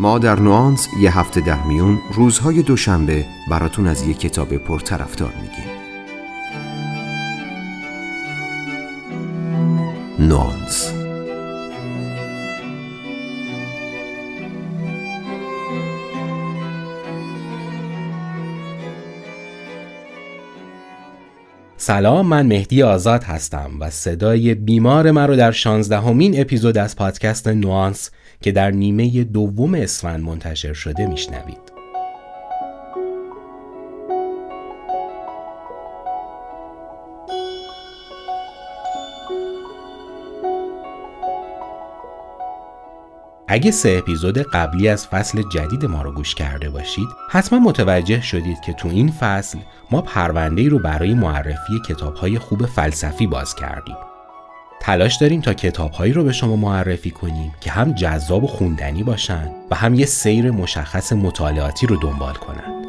ما در نوانس یه هفته در میون روزهای دوشنبه براتون از یه کتاب پرطرفدار میگیم. نوانس. سلام من مهدی آزاد هستم و صدای بیمار من رو در شانزدهمین اپیزود از پادکست نوانس که در نیمه دوم اسفند منتشر شده میشنوید. اگه سه اپیزود قبلی از فصل جدید ما رو گوش کرده باشید حتما متوجه شدید که تو این فصل ما پرونده رو برای معرفی کتابهای خوب فلسفی باز کردیم تلاش داریم تا کتابهایی رو به شما معرفی کنیم که هم جذاب و خوندنی باشن و هم یه سیر مشخص مطالعاتی رو دنبال کنند.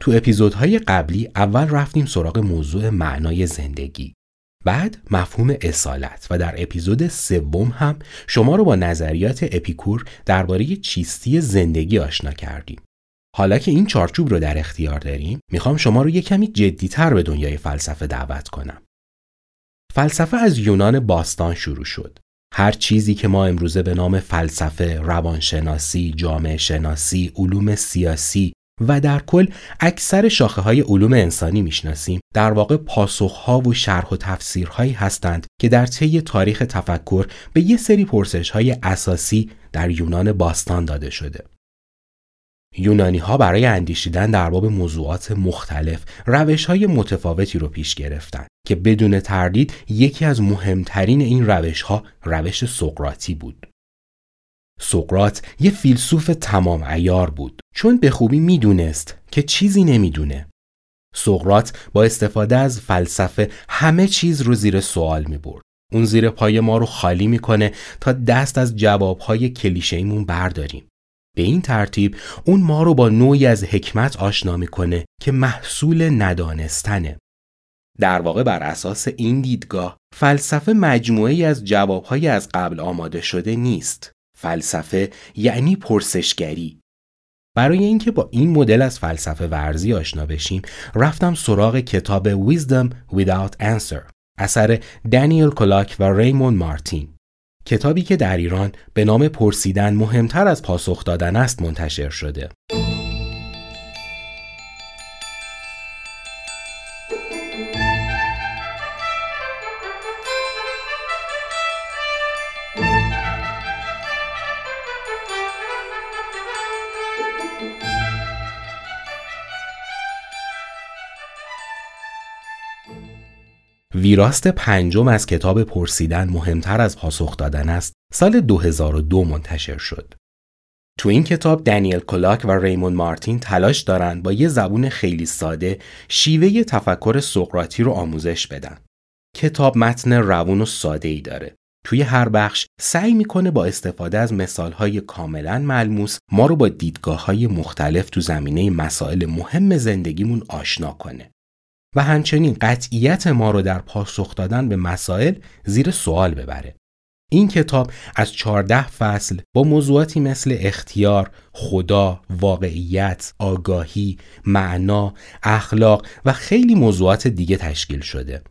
تو اپیزودهای قبلی اول رفتیم سراغ موضوع معنای زندگی بعد مفهوم اصالت و در اپیزود سوم هم شما رو با نظریات اپیکور درباره چیستی زندگی آشنا کردیم حالا که این چارچوب رو در اختیار داریم می‌خوام شما رو یه کمی جدیتر به دنیای فلسفه دعوت کنم فلسفه از یونان باستان شروع شد هر چیزی که ما امروزه به نام فلسفه، روانشناسی، جامعه شناسی، علوم سیاسی و در کل اکثر شاخه های علوم انسانی می‌شناسیم در واقع پاسخها و شرح و تفسیرهایی هستند که در طی تاریخ تفکر به یه سری پرسش های اساسی در یونان باستان داده شده. یونانی ها برای اندیشیدن در باب موضوعات مختلف روش های متفاوتی رو پیش گرفتند که بدون تردید یکی از مهمترین این روش ها روش سقراطی بود. سقرات یه فیلسوف تمام ایار بود چون به خوبی می‌دونست که چیزی نمی‌دونه. سقرات با استفاده از فلسفه همه چیز رو زیر سوال می برد. اون زیر پای ما رو خالی می‌کنه تا دست از جوابهای کلیشه‌ایمون برداریم. به این ترتیب اون ما رو با نوعی از حکمت آشنا می‌کنه که محصول ندانستنه. در واقع بر اساس این دیدگاه فلسفه مجموعه از جوابهای از قبل آماده شده نیست. فلسفه یعنی پرسشگری. برای اینکه با این مدل از فلسفه ورزی آشنا بشیم رفتم سراغ کتاب Wisdom Without Answer اثر دانیل کلاک و ریمون مارتین کتابی که در ایران به نام پرسیدن مهمتر از پاسخ دادن است منتشر شده. ویراست پنجم از کتاب پرسیدن مهمتر از پاسخ دادن است سال 2002 منتشر شد. تو این کتاب دانیل کلاک و ریمون مارتین تلاش دارند با یه زبون خیلی ساده شیوه تفکر سقراطی رو آموزش بدن. کتاب متن روون و ساده ای داره. توی هر بخش سعی می‌کنه با استفاده از مثالهای کاملا ملموس ما رو با دیدگاه های مختلف تو زمینه مسائل مهم زندگیمون آشنا کنه. و همچنین قطعیت ما رو در پاسخ دادن به مسائل زیر سوال ببره. این کتاب از 14 فصل با موضوعاتی مثل اختیار، خدا، واقعیت، آگاهی، معنا، اخلاق و خیلی موضوعات دیگه تشکیل شده.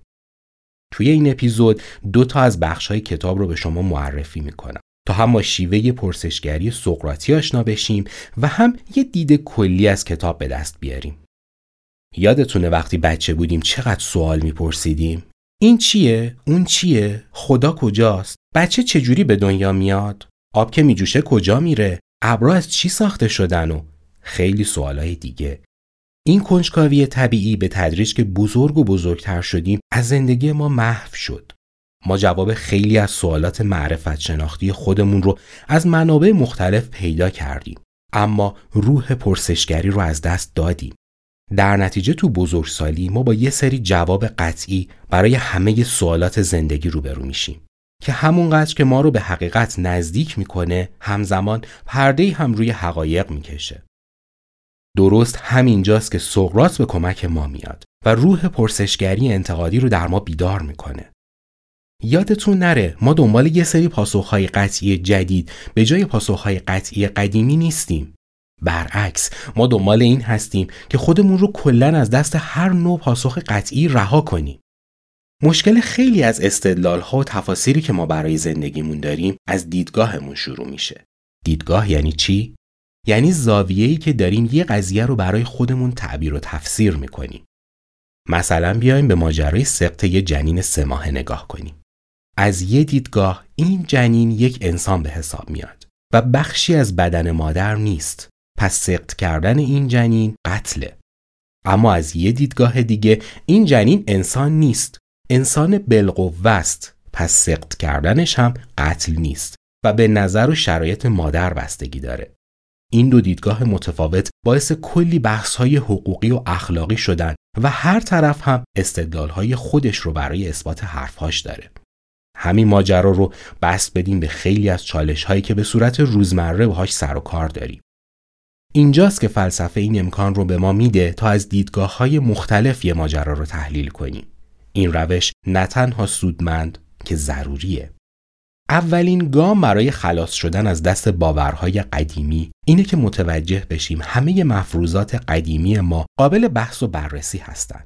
توی این اپیزود دو تا از بخش‌های کتاب رو به شما معرفی می‌کنم تا هم با شیوه پرسشگری سقراطی آشنا بشیم و هم یه دید کلی از کتاب به دست بیاریم. یادتونه وقتی بچه بودیم چقدر سوال میپرسیدیم؟ این چیه؟ اون چیه؟ خدا کجاست؟ بچه چجوری به دنیا میاد؟ آب که میجوشه کجا میره؟ ابرا از چی ساخته شدن و خیلی سوالای دیگه. این کنجکاوی طبیعی به تدریج که بزرگ و بزرگتر شدیم از زندگی ما محو شد. ما جواب خیلی از سوالات معرفت شناختی خودمون رو از منابع مختلف پیدا کردیم. اما روح پرسشگری رو از دست دادیم. در نتیجه تو بزرگسالی ما با یه سری جواب قطعی برای همه سوالات زندگی روبرو میشیم که همونقدر که ما رو به حقیقت نزدیک می‌کنه همزمان پرده هم روی حقایق می‌کشه درست همینجاست که سقراط به کمک ما میاد و روح پرسشگری انتقادی رو در ما بیدار می‌کنه. یادتون نره ما دنبال یه سری پاسخهای قطعی جدید به جای پاسخهای قطعی قدیمی نیستیم. برعکس ما دنبال این هستیم که خودمون رو کلا از دست هر نوع پاسخ قطعی رها کنیم. مشکل خیلی از استدلال ها و تفاسیری که ما برای زندگیمون داریم از دیدگاهمون شروع میشه. دیدگاه یعنی چی؟ یعنی زاویه‌ای که داریم یه قضیه رو برای خودمون تعبیر و تفسیر می‌کنیم. مثلا بیایم به ماجرای سقط یه جنین سه ماه نگاه کنیم. از یه دیدگاه این جنین یک انسان به حساب میاد و بخشی از بدن مادر نیست. پس سقط کردن این جنین قتله. اما از یه دیدگاه دیگه این جنین انسان نیست. انسان بالقوه است. پس سقط کردنش هم قتل نیست و به نظر و شرایط مادر بستگی داره. این دو دیدگاه متفاوت باعث کلی بحث های حقوقی و اخلاقی شدن و هر طرف هم استدلال های خودش رو برای اثبات حرفهاش داره. همین ماجرا رو بست بدیم به خیلی از چالش هایی که به صورت روزمره باهاش سر و کار داریم. اینجاست که فلسفه این امکان رو به ما میده تا از دیدگاه های مختلف یه ماجرا رو تحلیل کنیم. این روش نه تنها سودمند که ضروریه. اولین گام برای خلاص شدن از دست باورهای قدیمی اینه که متوجه بشیم همه مفروضات قدیمی ما قابل بحث و بررسی هستند.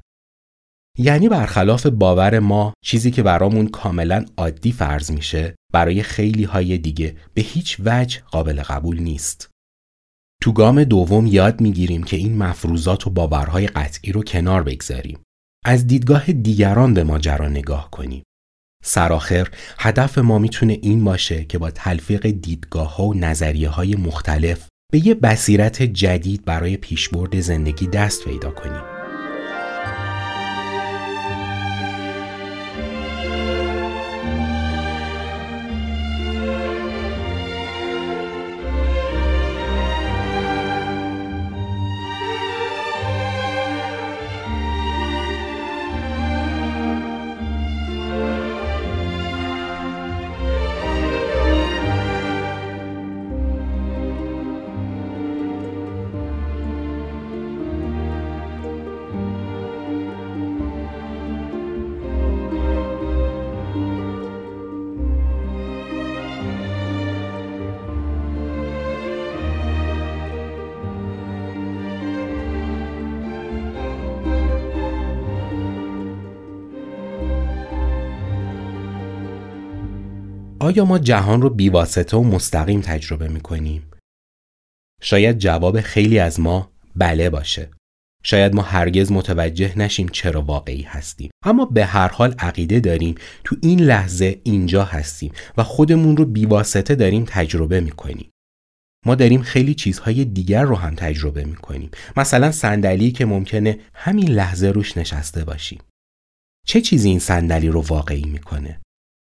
یعنی برخلاف باور ما چیزی که برامون کاملا عادی فرض میشه برای خیلی های دیگه به هیچ وجه قابل قبول نیست. تو گام دوم یاد می‌گیریم که این مفروضات و باورهای قطعی رو کنار بگذاریم. از دیدگاه دیگران به ماجرا نگاه کنیم. سراخر هدف ما می‌تونه این باشه که با تلفیق دیدگاه ها و نظریه های مختلف به یه بصیرت جدید برای پیشبرد زندگی دست پیدا کنیم. آیا ما جهان رو بیواسطه و مستقیم تجربه می کنیم؟ شاید جواب خیلی از ما بله باشه. شاید ما هرگز متوجه نشیم چرا واقعی هستیم اما به هر حال عقیده داریم تو این لحظه اینجا هستیم و خودمون رو بیواسطه داریم تجربه می کنیم. ما داریم خیلی چیزهای دیگر رو هم تجربه می کنیم. مثلا صندلی که ممکنه همین لحظه روش نشسته باشیم. چه چیزی این صندلی رو واقعی می‌کنه؟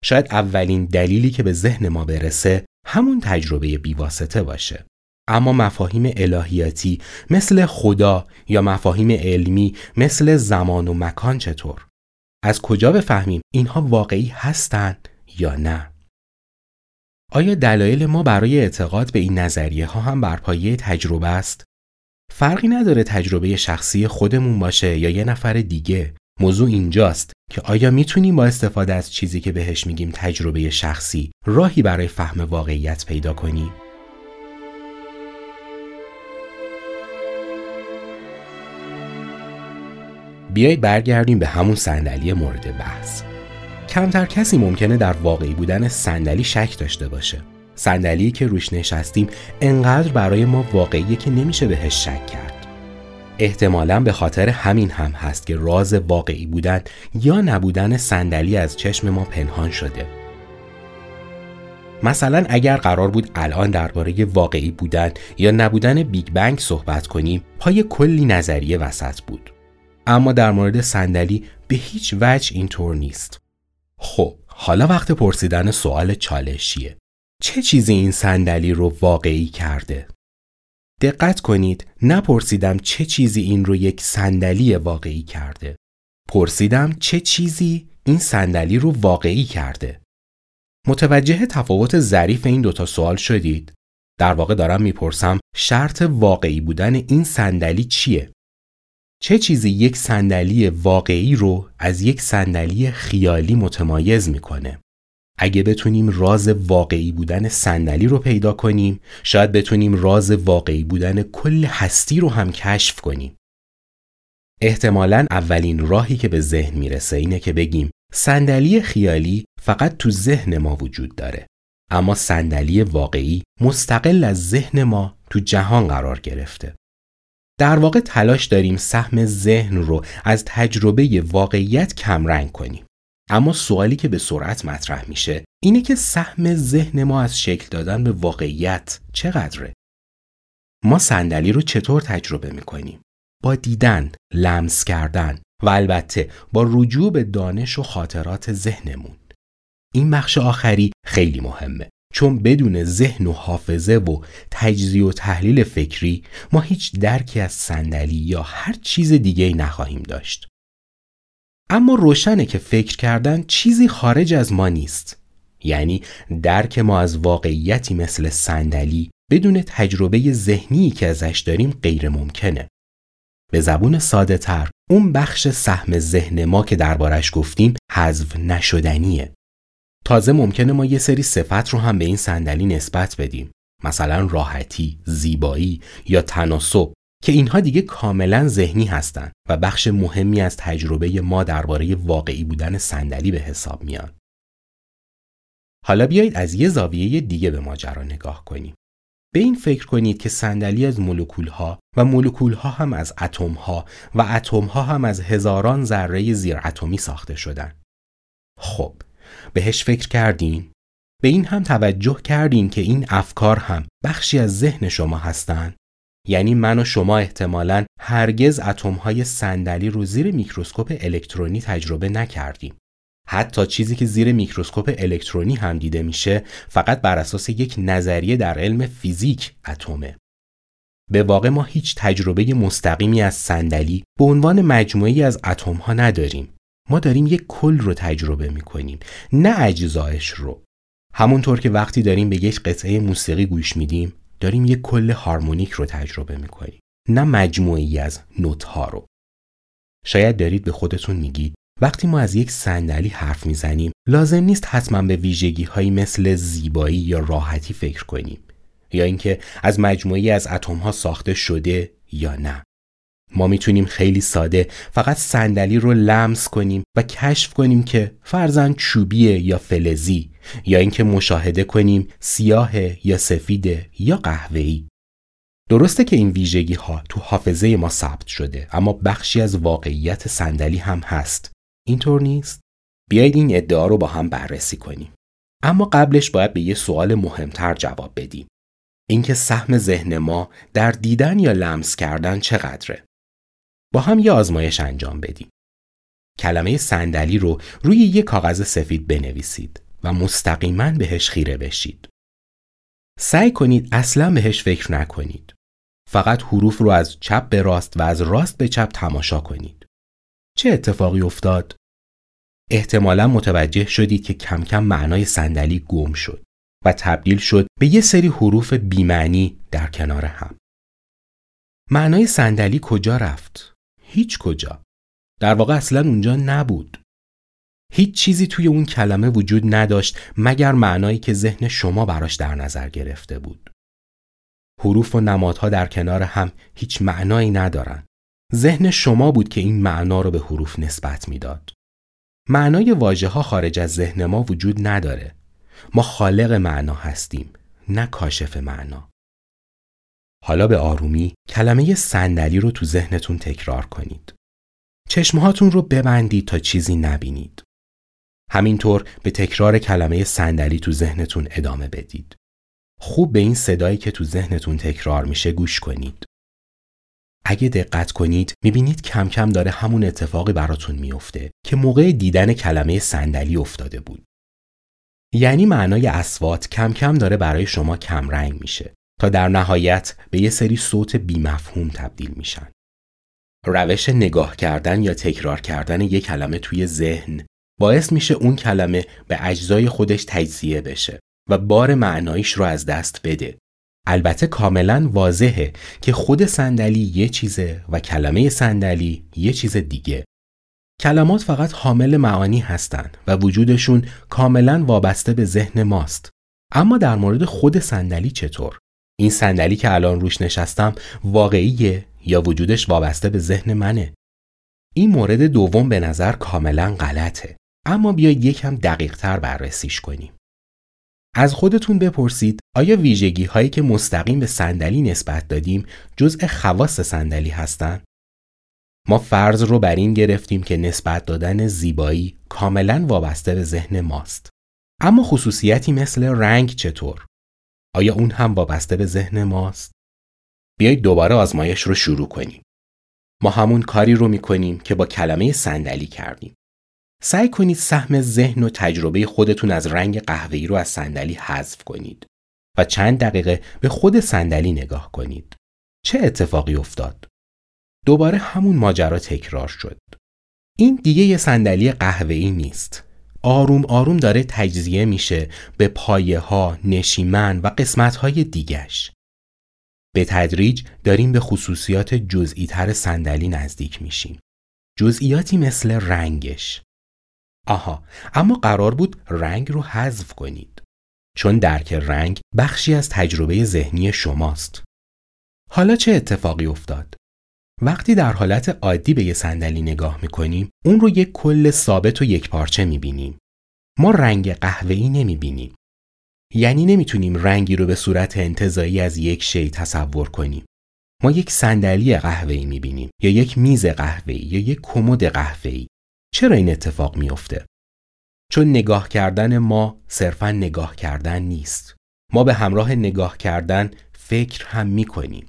شاید اولین دلیلی که به ذهن ما برسه همون تجربه بیواسطه باشه. اما مفاهیم الهیاتی مثل خدا یا مفاهیم علمی مثل زمان و مکان چطور؟ از کجا بفهمیم اینها واقعی هستند یا نه؟ آیا دلایل ما برای اعتقاد به این نظریه ها هم بر پایه تجربه است؟ فرقی نداره تجربه شخصی خودمون باشه یا یه نفر دیگه موضوع اینجاست که آیا می‌تونیم با استفاده از چیزی که بهش میگیم تجربه شخصی راهی برای فهم واقعیت پیدا کنیم؟ بیایید برگردیم به همون صندلی مورد بحث. کمتر کسی ممکنه در واقعی بودن صندلی شک داشته باشه. صندلی که روش نشستیم انقدر برای ما واقعیه که نمیشه بهش شک کرد. احتمالا به خاطر همین هم هست که راز واقعی بودن یا نبودن صندلی از چشم ما پنهان شده. مثلا اگر قرار بود الان درباره واقعی بودن یا نبودن بیگ بنگ صحبت کنیم پای کلی نظریه وسط بود. اما در مورد صندلی به هیچ وجه اینطور نیست. خب حالا وقت پرسیدن سوال چالشیه. چه چیزی این صندلی رو واقعی کرده؟ دقت کنید نپرسیدم چه چیزی این رو یک صندلی واقعی کرده. پرسیدم چه چیزی این صندلی رو واقعی کرده. متوجه تفاوت ظریف این دوتا سوال شدید؟ در واقع دارم می‌پرسم شرط واقعی بودن این صندلی چیه؟ چه چیزی یک صندلی واقعی رو از یک صندلی خیالی متمایز می‌کنه؟ اگه بتونیم راز واقعی بودن صندلی رو پیدا کنیم، شاید بتونیم راز واقعی بودن کل هستی رو هم کشف کنیم. احتمالا اولین راهی که به ذهن می‌رسه اینه که بگیم صندلی خیالی فقط تو ذهن ما وجود داره. اما صندلی واقعی مستقل از ذهن ما تو جهان قرار گرفته. در واقع تلاش داریم سهم ذهن رو از تجربه واقعیت کمرنگ کنیم. اما سوالی که به سرعت مطرح میشه اینه که سهم ذهن ما از شکل دادن به واقعیت چقدره؟ ما صندلی رو چطور تجربه می‌کنیم؟ با دیدن، لمس کردن و البته با رجوع به دانش و خاطرات ذهنمون. این بخش آخری خیلی مهمه چون بدون ذهن و حافظه و تجزیه و تحلیل فکری ما هیچ درکی از صندلی یا هر چیز دیگه نخواهیم داشت. اما روشنه که فکر کردن چیزی خارج از ما نیست. یعنی درک ما از واقعیتی مثل صندلی بدون تجربه ذهنی که ازش داریم غیر ممکنه. به زبون ساده تر اون بخش سهم ذهن ما که دربارش گفتیم حذف نشدنیه. تازه ممکنه ما یه سری صفت رو هم به این صندلی نسبت بدیم مثلا راحتی، زیبایی یا تناسب که اینها دیگه کاملا ذهنی هستند و بخش مهمی از تجربه ما درباره واقعی بودن صندلی به حساب میان. حالا بیایید از یه زاویه دیگه به ماجرا نگاه کنیم. به این فکر کنید که صندلی از مولکولها و مولکولها هم از اتمها و اتمها هم از هزاران ذره زیر اتمی ساخته شدن. خب بهش فکر کردین؟ به این هم توجه کردین که این افکار هم بخشی از ذهن شما هستند؟ یعنی من و شما احتمالا هرگز اتمهای صندلی رو زیر میکروسکوپ الکترونی تجربه نکردیم. حتی چیزی که زیر میکروسکوپ الکترونی هم دیده میشه فقط بر اساس یک نظریه در علم فیزیک اتمه. به واقع ما هیچ تجربه مستقیمی از صندلی به عنوان مجموعی از اتم ها نداریم. ما داریم یک کل رو تجربه می‌کنیم نه اجزایش رو همونطور که وقتی داریم به یک قطعه موسیقی گوش میدیم داریم یک کل هارمونیک رو تجربه می‌کنیم. نه مجموعی از نوت ها رو. شاید دارید به خودتون میگید وقتی ما از یک صندلی حرف می‌زنیم لازم نیست حتما به ویژگی هایی مثل زیبایی یا راحتی فکر کنیم یا اینکه از مجموعی از اتم ها ساخته شده یا نه. ما می‌تونیم خیلی ساده فقط صندلی رو لمس کنیم و کشف کنیم که فرزن چوبیه یا فلزی یا اینکه مشاهده کنیم سیاه یا سفیده یا قهوه‌ای. درسته که این ویژگی ها تو حافظه ما ثبت شده اما بخشی از واقعیت صندلی هم هست. اینطور نیست؟ بیایید این ادعا رو با هم بررسی کنیم. اما قبلش باید به یه سوال مهمتر جواب بدیم. اینکه سهم ذهن ما در دیدن یا لمس کردن چقدره؟ با هم یه آزمایش انجام بدیم. کلمه صندلی رو روی یه کاغذ سفید بنویسید و مستقیما بهش خیره بشید. سعی کنید اصلا بهش فکر نکنید. فقط حروف رو از چپ به راست و از راست به چپ تماشا کنید. چه اتفاقی افتاد؟ احتمالا متوجه شدید که کم کم معنای صندلی گم شد و تبدیل شد به یه سری حروف بیمعنی در کنار هم. معنای صندلی کجا رفت؟ هیچ کجا. در واقع اصلا اونجا نبود. هیچ چیزی توی اون کلمه وجود نداشت مگر معنایی که ذهن شما براش در نظر گرفته بود. حروف و نمادها در کنار هم هیچ معنایی ندارن. ذهن شما بود که این معنا رو به حروف نسبت می‌داد. معنای واژه ها خارج از ذهن ما وجود نداره. ما خالق معنا هستیم، نه کاشف معنا. حالا به آرومی کلمه صندلی رو تو ذهنتون تکرار کنید. چشمهاتون رو ببندید تا چیزی نبینید. همینطور به تکرار کلمه صندلی تو ذهنتون ادامه بدید. خوب به این صدایی که تو ذهنتون تکرار میشه گوش کنید. اگه دقت کنید می‌بینید کم کم داره همون اتفاقی براتون میفته که موقع دیدن کلمه صندلی افتاده بود. یعنی معنای اسوات کم کم داره برای شما کمرنگ میشه تا در نهایت به یه سری صوت بیمفهوم تبدیل میشن. روش نگاه کردن یا تکرار کردن یک کلمه توی ذهن باعث میشه اون کلمه به اجزای خودش تجزیه بشه و بار معنایش رو از دست بده البته کاملا واضحه که خود صندلی یه چیزه و کلمه صندلی یه چیز دیگه. کلمات فقط حامل معانی هستند و وجودشون کاملا وابسته به ذهن ماست. اما در مورد خود صندلی چطور؟ این صندلی که الان روش نشستم واقعیه یا وجودش وابسته به ذهن منه؟ این مورد دوم به نظر کاملا غلطه. اما بیایید یکم دقیق تر بررسیش کنیم. از خودتون بپرسید آیا ویژگی هایی که مستقیم به صندلی نسبت دادیم جزء خواص صندلی هستند؟ ما فرض رو بر این گرفتیم که نسبت دادن زیبایی کاملا وابسته به ذهن ماست. اما خصوصیتی مثل رنگ چطور؟ آیا اون هم وابسته به ذهن ماست؟ بیایید دوباره آزمایش رو شروع کنیم. ما همون کاری رو می‌کنیم که با کلمه صندلی کردیم. سعی کنید سهم ذهن و تجربه خودتون از رنگ قهوه‌ای رو از صندلی حذف کنید و چند دقیقه به خود صندلی نگاه کنید. چه اتفاقی افتاد؟ دوباره همون ماجرا تکرار شد. این دیگه یه صندلی قهوه‌ای نیست. آروم آروم داره تجزیه میشه به پایه ها، نشیمن و قسمت های دیگش. به تدریج داریم به خصوصیات جزئی تر صندلی نزدیک میشیم. جزئیاتی مثل رنگش، آها اما قرار بود رنگ رو حذف کنید چون درک رنگ بخشی از تجربه ذهنی شماست حالا چه اتفاقی افتاد وقتی در حالت عادی به یه صندلی نگاه می‌کنیم اون رو یک کل ثابت و یک پارچه می‌بینیم ما رنگ قهوه‌ای نمی‌بینیم یعنی نمی‌تونیم رنگی رو به صورت انتظایی از یک شی تصور کنیم ما یک صندلی قهوه‌ای می‌بینیم یا یک میز قهوه‌ای یا یک کمد قهوه‌ای چرا این اتفاق میافته؟ چون نگاه کردن ما صرفا نگاه کردن نیست. ما به همراه نگاه کردن فکر هم می‌کنیم.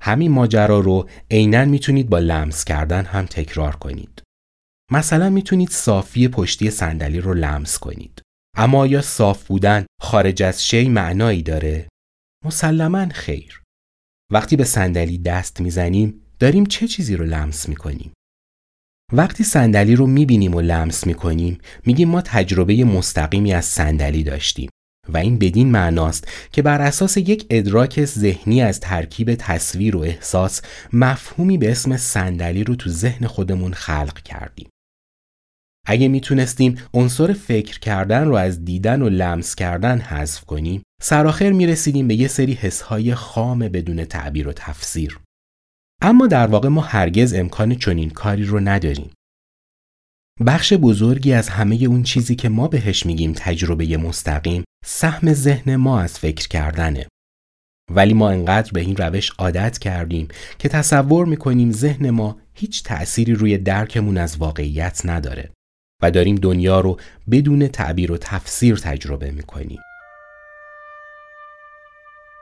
همین ماجرا رو عینا می‌تونید با لمس کردن هم تکرار کنید. مثلا می‌تونید صافی پشتی صندلی رو لمس کنید. اما آیا صاف بودن خارج از شی معنایی داره؟ مسلما خیر. وقتی به صندلی دست می‌زنیم داریم چه چیزی رو لمس می‌کنیم؟ وقتی صندلی رو می‌بینیم و لمس می‌کنیم میگیم ما تجربه مستقیمی از صندلی داشتیم و این بدین معناست که بر اساس یک ادراک ذهنی از ترکیب تصویر و احساس مفهومی به اسم صندلی رو تو ذهن خودمون خلق کردیم. اگه می‌تونستیم عنصر فکر کردن رو از دیدن و لمس کردن حذف کنیم سرآخر می‌رسیدیم به یه سری حسهای خام بدون تعبیر و تفسیر. اما در واقع ما هرگز امکان چنین کاری رو نداریم. بخش بزرگی از همه اون چیزی که ما بهش میگیم تجربه مستقیم سهم ذهن ما از فکر کردنه. ولی ما انقدر به این روش عادت کردیم که تصور می‌کنیم ذهن ما هیچ تأثیری روی درکمون از واقعیت نداره و داریم دنیا رو بدون تعبیر و تفسیر تجربه می‌کنیم.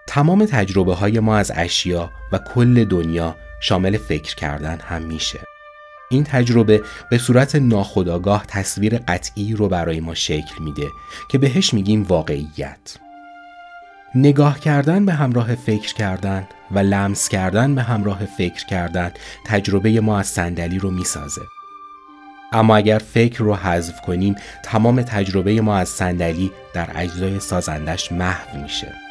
تمام تجربه های ما از اشیا و کل دنیا شامل فکر کردن هم میشه. این تجربه به صورت ناخودآگاه تصویر قطعی رو برای ما شکل میده که بهش میگیم واقعیت. نگاه کردن به همراه فکر کردن و لمس کردن به همراه فکر کردن تجربه ما از صندلی رو می‌سازه. اما اگر فکر رو حذف کنیم تمام تجربه ما از صندلی در اجزای سازندش محو میشه.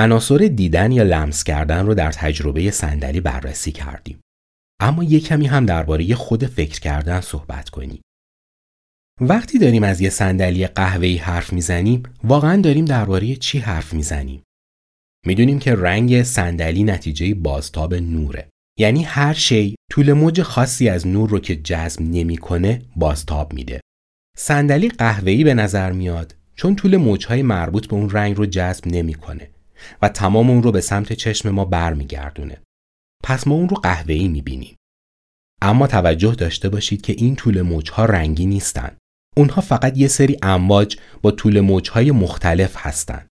عناصر دیدن یا لمس کردن رو در تجربه صندلی بررسی کردیم. اما یک کمی هم درباره خود فکر کردن صحبت کنیم. وقتی داریم از یه صندلی قهوه‌ای حرف می‌زنیم، واقعا داریم درباره چی حرف می‌زنیم؟ می‌دونیم که رنگ صندلی نتیجه بازتاب نوره. یعنی هر شی طول موج خاصی از نور رو که جذب نمی‌کنه بازتاب میده. صندلی قهوه‌ای به نظر میاد چون طول موجهای مربوط به اون رنگ رو جذب نمی‌کنه و تمام اون رو به سمت چشم ما برمیگردونه. پس ما اون رو قهوه‌ای می‌بینیم. اما توجه داشته باشید که این طول موجها رنگی نیستن. اونها فقط یه سری امواج با طول موجهای مختلف هستند.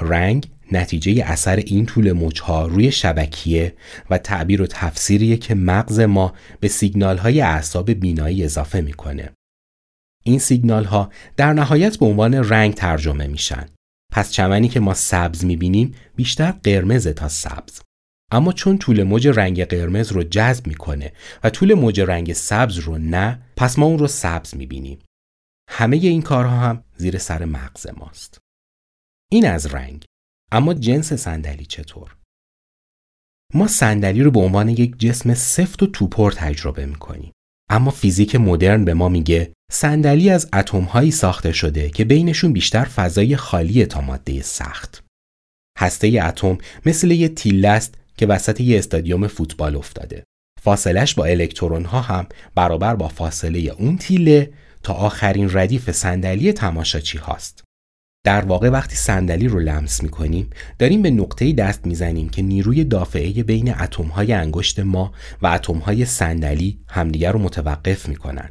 رنگ نتیجه اثر این طول موجها روی شبکیه و تعبیر و تفسیریه که مغز ما به سیگنال های اعصاب بینایی اضافه می‌کنه. این سیگنال ها در نهایت به عنوان رنگ ترجمه میشن. پس چمنی که ما سبز می‌بینیم بیشتر قرمز تا سبز. اما چون طول موج رنگ قرمز رو جذب می‌کنه و طول موج رنگ سبز رو نه پس ما اون رو سبز می‌بینیم. همه این کارها هم زیر سر مغز ماست. این از رنگ. اما جنس صندلی چطور؟ ما صندلی رو به عنوان یک جسم سفت و توپر تجربه می‌کنیم. اما فیزیک مدرن به ما میگه صندلی از اتمهایی ساخته شده که بینشون بیشتر فضای خالی تا ماده سخت. هسته اتم مثل یه تیله است که وسط یه استادیوم فوتبال افتاده. فاصلش با الکترون ها هم برابر با فاصله اون تیله تا آخرین ردیف صندلی تماشاچی هاست. در واقع وقتی صندلی رو لمس می‌کنیم داریم به نقطه‌ای دست می‌زنیم که نیروی دافعه بین اتمهای انگشت ما و اتمهای صندلی همدیگر رو متوقف می‌کنن.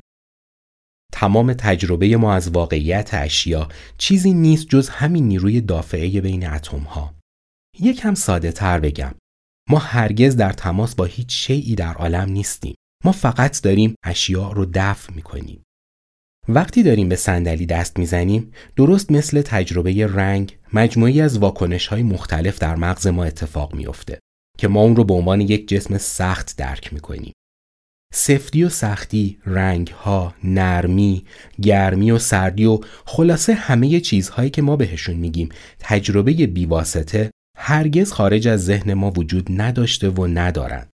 تمام تجربه ما از واقعیت اشیا چیزی نیست جز همین نیروی دافعه بین اتمها. یکم ساده تر بگم. ما هرگز در تماس با هیچ شیعی در عالم نیستیم. ما فقط داریم اشیا رو دفع می‌کنیم. وقتی داریم به صندلی دست می‌زنیم درست مثل تجربه رنگ مجموعی از واکنش های مختلف در مغز ما اتفاق میافته که ما اون رو به عنوان یک جسم سخت درک می‌کنیم سفتی و سختی، رنگ ها، نرمی، گرمی و سردی و خلاصه همه چیزهایی که ما بهشون میگیم تجربه بیواسطه هرگز خارج از ذهن ما وجود نداشته و ندارن.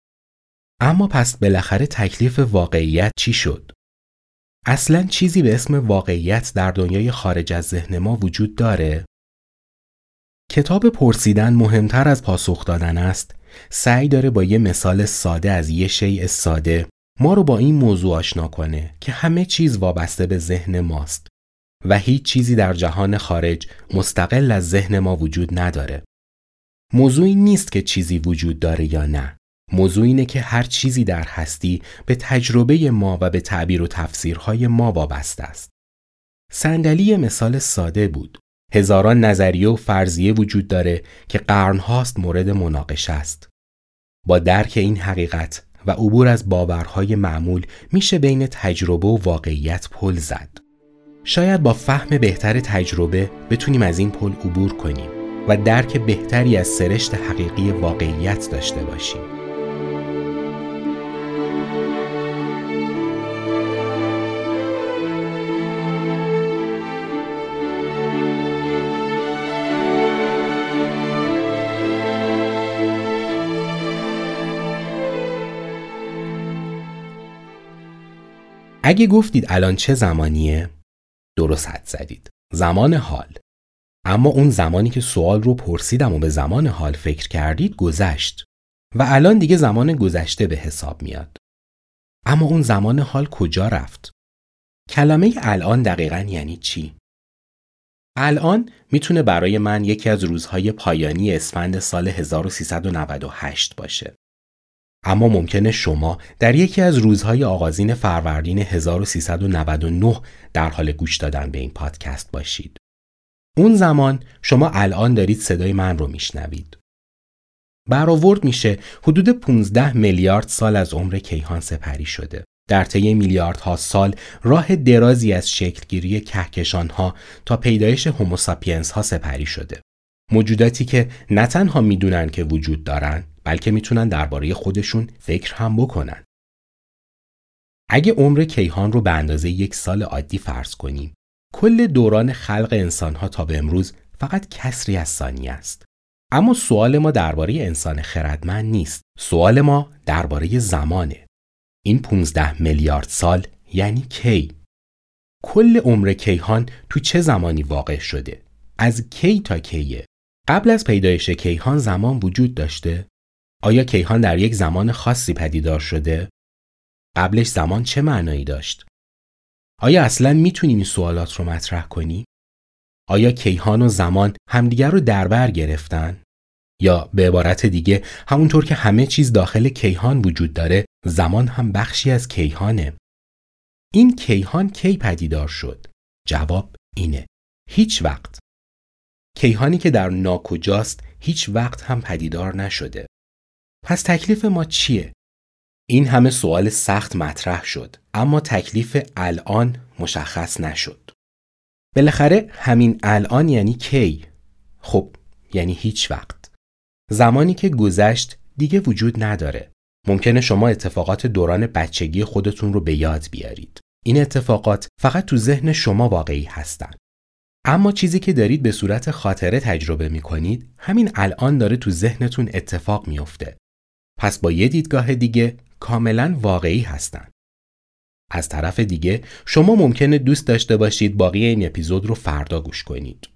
اما پس بالاخره تکلیف واقعیت چی شد؟ اصلا چیزی به اسم واقعیت در دنیای خارج از ذهن ما وجود داره؟ کتاب پرسیدن مهمتر از پاسخ دادن است سعی داره با یه مثال ساده از یه شیء ساده ما رو با این موضوع آشنا کنه که همه چیز وابسته به ذهن ماست و هیچ چیزی در جهان خارج مستقل از ذهن ما وجود نداره. موضوعی نیست که چیزی وجود داره یا نه. موضوع اینه که هر چیزی در هستی به تجربه ما و به تعبیر و تفسیرهای ما وابسته است. صندلی مثال ساده بود. هزاران نظریه و فرضیه وجود داره که قرنهاست مورد مناقشه است. با درک این حقیقت و عبور از باورهای معمول میشه بین تجربه و واقعیت پل زد. شاید با فهم بهتر تجربه بتونیم از این پل عبور کنیم و درک بهتری از سرشت حقیقی واقعیت داشته باشیم. اگه گفتید الان چه زمانیه؟ درست حد زدید. زمان حال. اما اون زمانی که سوال رو پرسیدم و به زمان حال فکر کردید گذشت و الان دیگه زمان گذشته به حساب میاد. اما اون زمان حال کجا رفت؟ کلمه الان دقیقا یعنی چی؟ الان می‌تونه برای من یکی از روزهای پایانی اسفند سال 1398 باشه. اما ممکنه شما در یکی از روزهای آغازین فروردین 1399 در حال گوش دادن به این پادکست باشید. اون زمان شما الان دارید صدای من رو میشنوید. برآورد میشه حدود 15 میلیارد سال از عمر کیهان سپری شده. در طی میلیاردها سال راه درازی از شکلگیری کهکشان ها تا پیدایش هوموساپینس ها سپری شده. موجوداتی که نه تنها می‌دونن که وجود دارن بلکه می‌تونن درباره خودشون فکر هم بکنن. اگه عمر کیهان رو به اندازه یک سال عادی فرض کنیم کل دوران خلق انسانها تا به امروز فقط کسری از ثانیه است. اما سوال ما درباره انسان خردمند نیست. سوال ما درباره زمانه. این 15 میلیارد سال یعنی کی؟ کل عمر کیهان تو چه زمانی واقع شده؟ از کی تا کیه؟ قبل از پیدایش کیهان زمان وجود داشته؟ آیا کیهان در یک زمان خاصی پدیدار شده؟ قبلش زمان چه معنایی داشت؟ آیا اصلا می‌تونیم این سوالات رو مطرح کنیم؟ آیا کیهان و زمان همدیگر رو دربر گرفتن؟ یا به عبارت دیگه همونطور که همه چیز داخل کیهان وجود داره زمان هم بخشی از کیهانه این کیهان کی پدیدار شد؟ جواب اینه. هیچ وقت. کیهانی که در ناکجاست هیچ وقت هم پدیدار نشده. پس تکلیف ما چیه؟ این همه سوال سخت مطرح شد اما تکلیف الان مشخص نشد. بالاخره همین الان یعنی کی؟ خب یعنی هیچ وقت. زمانی که گذشت دیگه وجود نداره. ممکنه شما اتفاقات دوران بچگی خودتون رو به یاد بیارید. این اتفاقات فقط تو ذهن شما واقعی هستند. اما چیزی که دارید به صورت خاطره تجربه می کنید همین الان داره تو ذهنتون اتفاق میافته. پس با یه دیدگاه دیگه کاملا واقعی هستند. از طرف دیگه شما ممکنه دوست داشته باشید باقی این اپیزود رو فردا گوش کنید.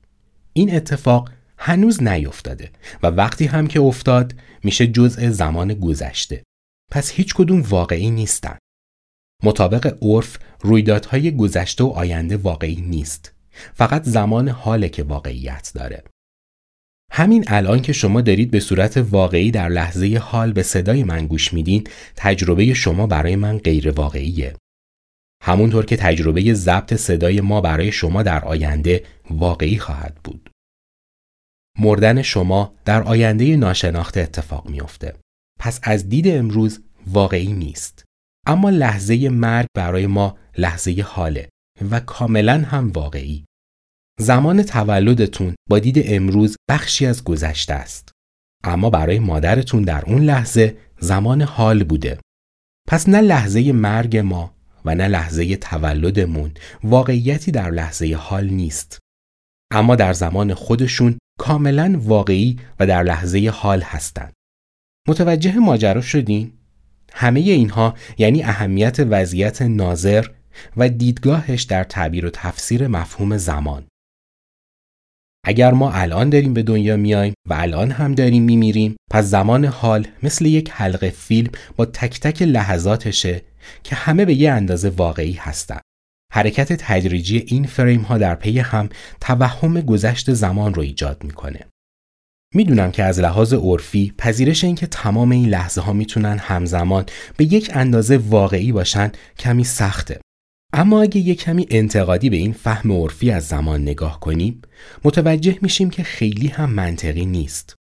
این اتفاق هنوز نیفتاده و وقتی هم که افتاد میشه جزء زمان گذشته. پس هیچ کدوم واقعی نیستن. مطابق عرف رویدادهای گذشته و آینده واقعی نیست. فقط زمان حاله که واقعیت داره. همین الان که شما دارید به صورت واقعی در لحظه حال به صدای من گوش میدین تجربه شما برای من غیر واقعیه. همونطور که تجربه ضبط صدای ما برای شما در آینده واقعی خواهد بود. مردن شما در آینده ناشناخته اتفاق میافته. پس از دید امروز واقعی نیست. اما لحظه مرگ برای ما لحظه حاله و کاملا هم واقعی. زمان تولدتون با دید امروز بخشی از گذشته است. اما برای مادرتون در اون لحظه زمان حال بوده. پس نه لحظه مرگ ما و نه لحظه تولدمون واقعیتی در لحظه حال نیست. اما در زمان خودشون کاملا واقعی و در لحظه حال هستند. متوجه ماجرا شدین؟ همه اینها یعنی اهمیت وضعیت ناظر و دیدگاهش در تعبیر و تفسیر مفهوم زمان. اگر ما الان داریم به دنیا میایم و الان هم داریم میمیریم پس زمان حال مثل یک حلقه فیلم با تک تک لحظاتشه که همه به یه اندازه واقعی هستند. حرکت تدریجی این فریم ها در پی هم توهم گذشت زمان رو ایجاد می‌کنه. می‌دونم که از لحاظ عرفی پذیرش اینکه تمام این لحظه ها می‌تونن همزمان به یک اندازه واقعی باشن کمی سخته. اما اگه یک کمی انتقادی به این فهم عرفی از زمان نگاه کنیم متوجه میشیم که خیلی هم منطقی نیست.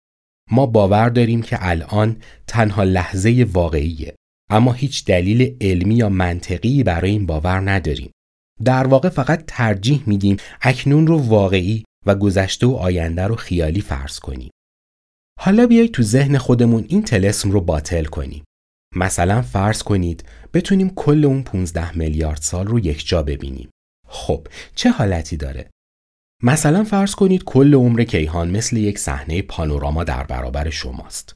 ما باور داریم که الان تنها لحظه واقعیه اما هیچ دلیل علمی یا منطقی برای این باور نداریم. در واقع فقط ترجیح میدیم اکنون رو واقعی و گذشته و آینده رو خیالی فرض کنیم. حالا بیایید تو ذهن خودمون این تلسم رو باطل کنیم. مثلا فرض کنید بتونیم کل اون 15 میلیارد سال رو یک جا ببینیم. خب چه حالتی داره؟ مثلا فرض کنید کل عمر کیهان مثل یک صحنه پانوراما در برابر شماست.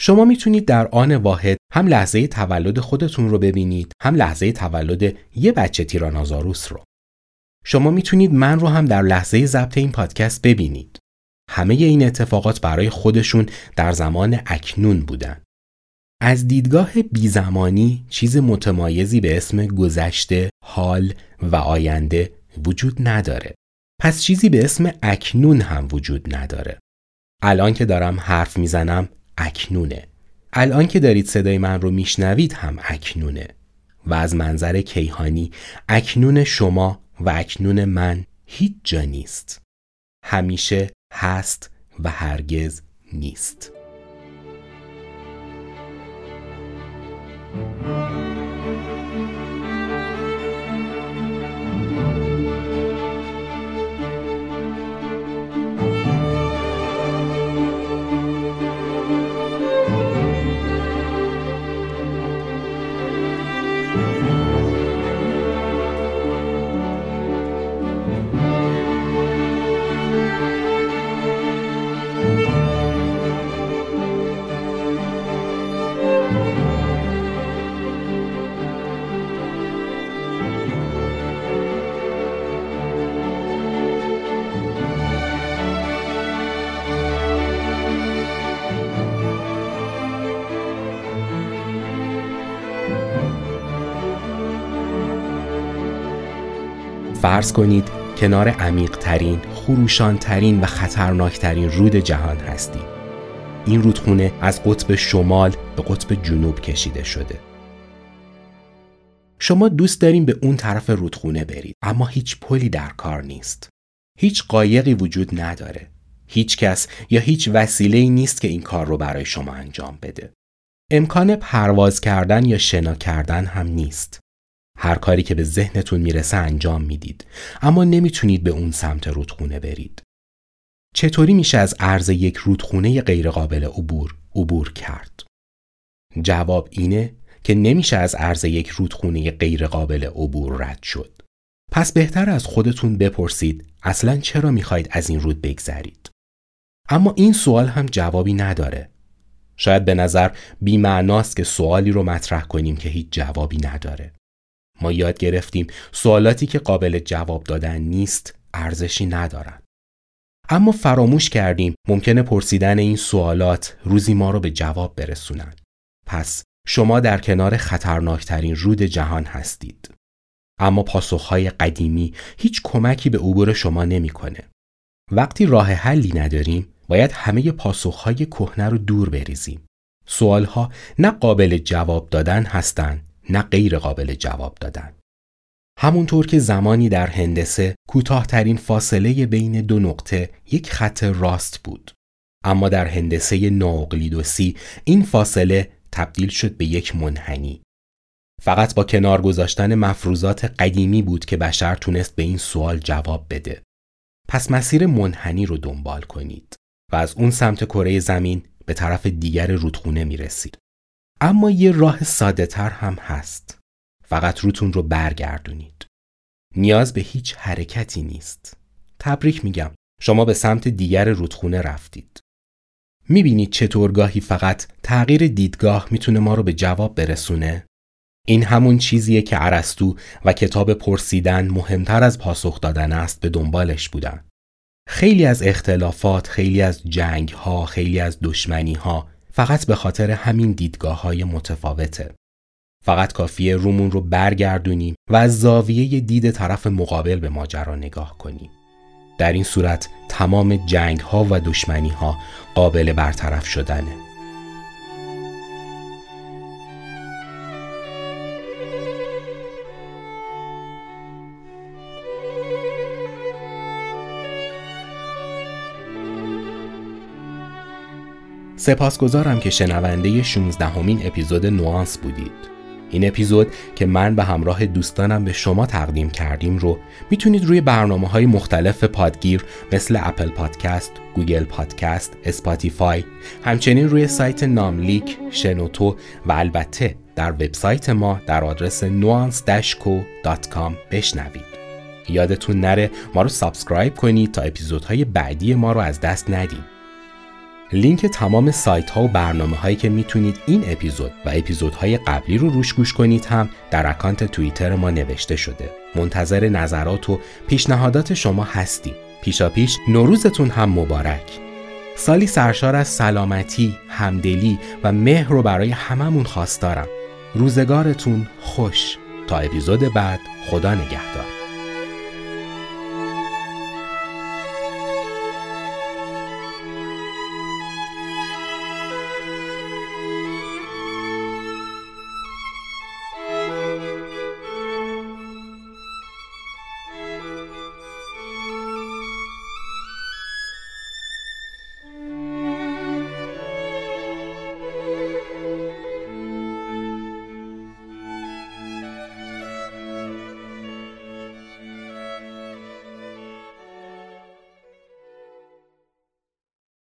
شما می‌تونید در آن واحد هم لحظه تولد خودتون رو ببینید هم لحظه تولد یه بچه تیرانازاروس رو. شما می‌تونید من رو هم در لحظه ضبط این پادکست ببینید. همه این اتفاقات برای خودشون در زمان اکنون بودن. از دیدگاه بیزمانی چیز متمایزی به اسم گذشته، حال و آینده وجود نداره. پس چیزی به اسم اکنون هم وجود نداره. الان که دارم حرف می‌زنم اکنونه. الان که دارید صدای من رو میشنوید هم اکنونه. و از منظر کیهانی اکنون شما و اکنون من هیچ جا نیست. همیشه هست و هرگز نیست. Thank you. فرض کنید کنار عمیق ترین، خروشان ترین و خطرناک ترین رود جهان هستید. این رودخونه از قطب شمال به قطب جنوب کشیده شده. شما دوست داریم به اون طرف رودخونه برید اما هیچ پلی در کار نیست. هیچ قایقی وجود نداره. هیچ کس یا هیچ وسیله نیست که این کار رو برای شما انجام بده. امکان پرواز کردن یا شنا کردن هم نیست. هر کاری که به ذهنتون می‌رسه انجام می‌دید اما نمی‌تونید به اون سمت رودخونه برید. چطوری میشه از عرض یک رودخونه غیرقابل عبور عبور کرد؟ جواب اینه که نمیشه از عرض یک رودخونه غیرقابل عبور رد شد. پس بهتر از خودتون بپرسید اصلا چرا می‌خواید از این رود بگذرید؟ اما این سوال هم جوابی نداره. شاید به نظر بیمعناست که سوالی رو مطرح کنیم که هیچ جوابی نداره. ما یاد گرفتیم سوالاتی که قابل جواب دادن نیست ارزشی ندارن. اما فراموش کردیم ممکنه پرسیدن این سوالات روزی ما رو به جواب برسونن. پس شما در کنار خطرناکترین رود جهان هستید. اما پاسخهای قدیمی هیچ کمکی به عبور شما نمی‌کنه. وقتی راه حلی نداریم باید همه پاسخهای کهنه رو دور بریزیم. سوالها نه قابل جواب دادن هستند نه غیر قابل جواب دادن. همونطور که زمانی در هندسه کوتاهترین فاصله بین دو نقطه یک خط راست بود. اما در هندسه ناقلیدوسی این فاصله تبدیل شد به یک منحنی. فقط با کنار گذاشتن مفروضات قدیمی بود که بشر تونست به این سوال جواب بده. پس مسیر منحنی رو دنبال کنید و از اون سمت کره زمین به طرف دیگر رودخونه می رسید. اما یه راه ساده تر هم هست. فقط روتون رو برگردونید. نیاز به هیچ حرکتی نیست. تبریک میگم. شما به سمت دیگر رودخونه رفتید. می‌بینید چطور گاهی فقط تغییر دیدگاه می‌تونه ما رو به جواب برسونه؟ این همون چیزیه که عرستو و کتاب پرسیدن مهمتر از پاسخ دادن است به دنبالش بودن. خیلی از اختلافات، خیلی از جنگ ها، خیلی از دشمنی ها فقط به خاطر همین دیدگاه های متفاوته. فقط کافیه رومون رو برگردونیم و از زاویه دید طرف مقابل به ماجرا نگاه کنیم. در این صورت تمام جنگ ها و دشمنی ها قابل برطرف شدنه. سپاسگزارم که شنونده 16 همین اپیزود nuance بودید. این اپیزود که من به همراه دوستانم به شما تقدیم کردیم رو می‌تونید روی برنامه های مختلف پادگیر مثل Apple Podcasts، Google Podcasts، Spotify، همچنین روی سایت ناملیک، شنوتو و البته در وبسایت ما در آدرس nuance-co.com بشنوید. یادتون نره ما رو subscribe کنید تا اپیزودهای بعدی ما رو از دست ندید. لینک تمام سایت ها و برنامه هایی که می‌تونید این اپیزود و اپیزودهای قبلی رو روش گوش کنید هم در اکانت توییتر ما نوشته شده. منتظر نظرات و پیشنهادات شما هستیم. پیشا پیش نوروزتون هم مبارک. سالی سرشار از سلامتی، همدلی و مهر رو برای هممون خواستارم. روزگارتون خوش. تا اپیزود بعد خدا نگهدار.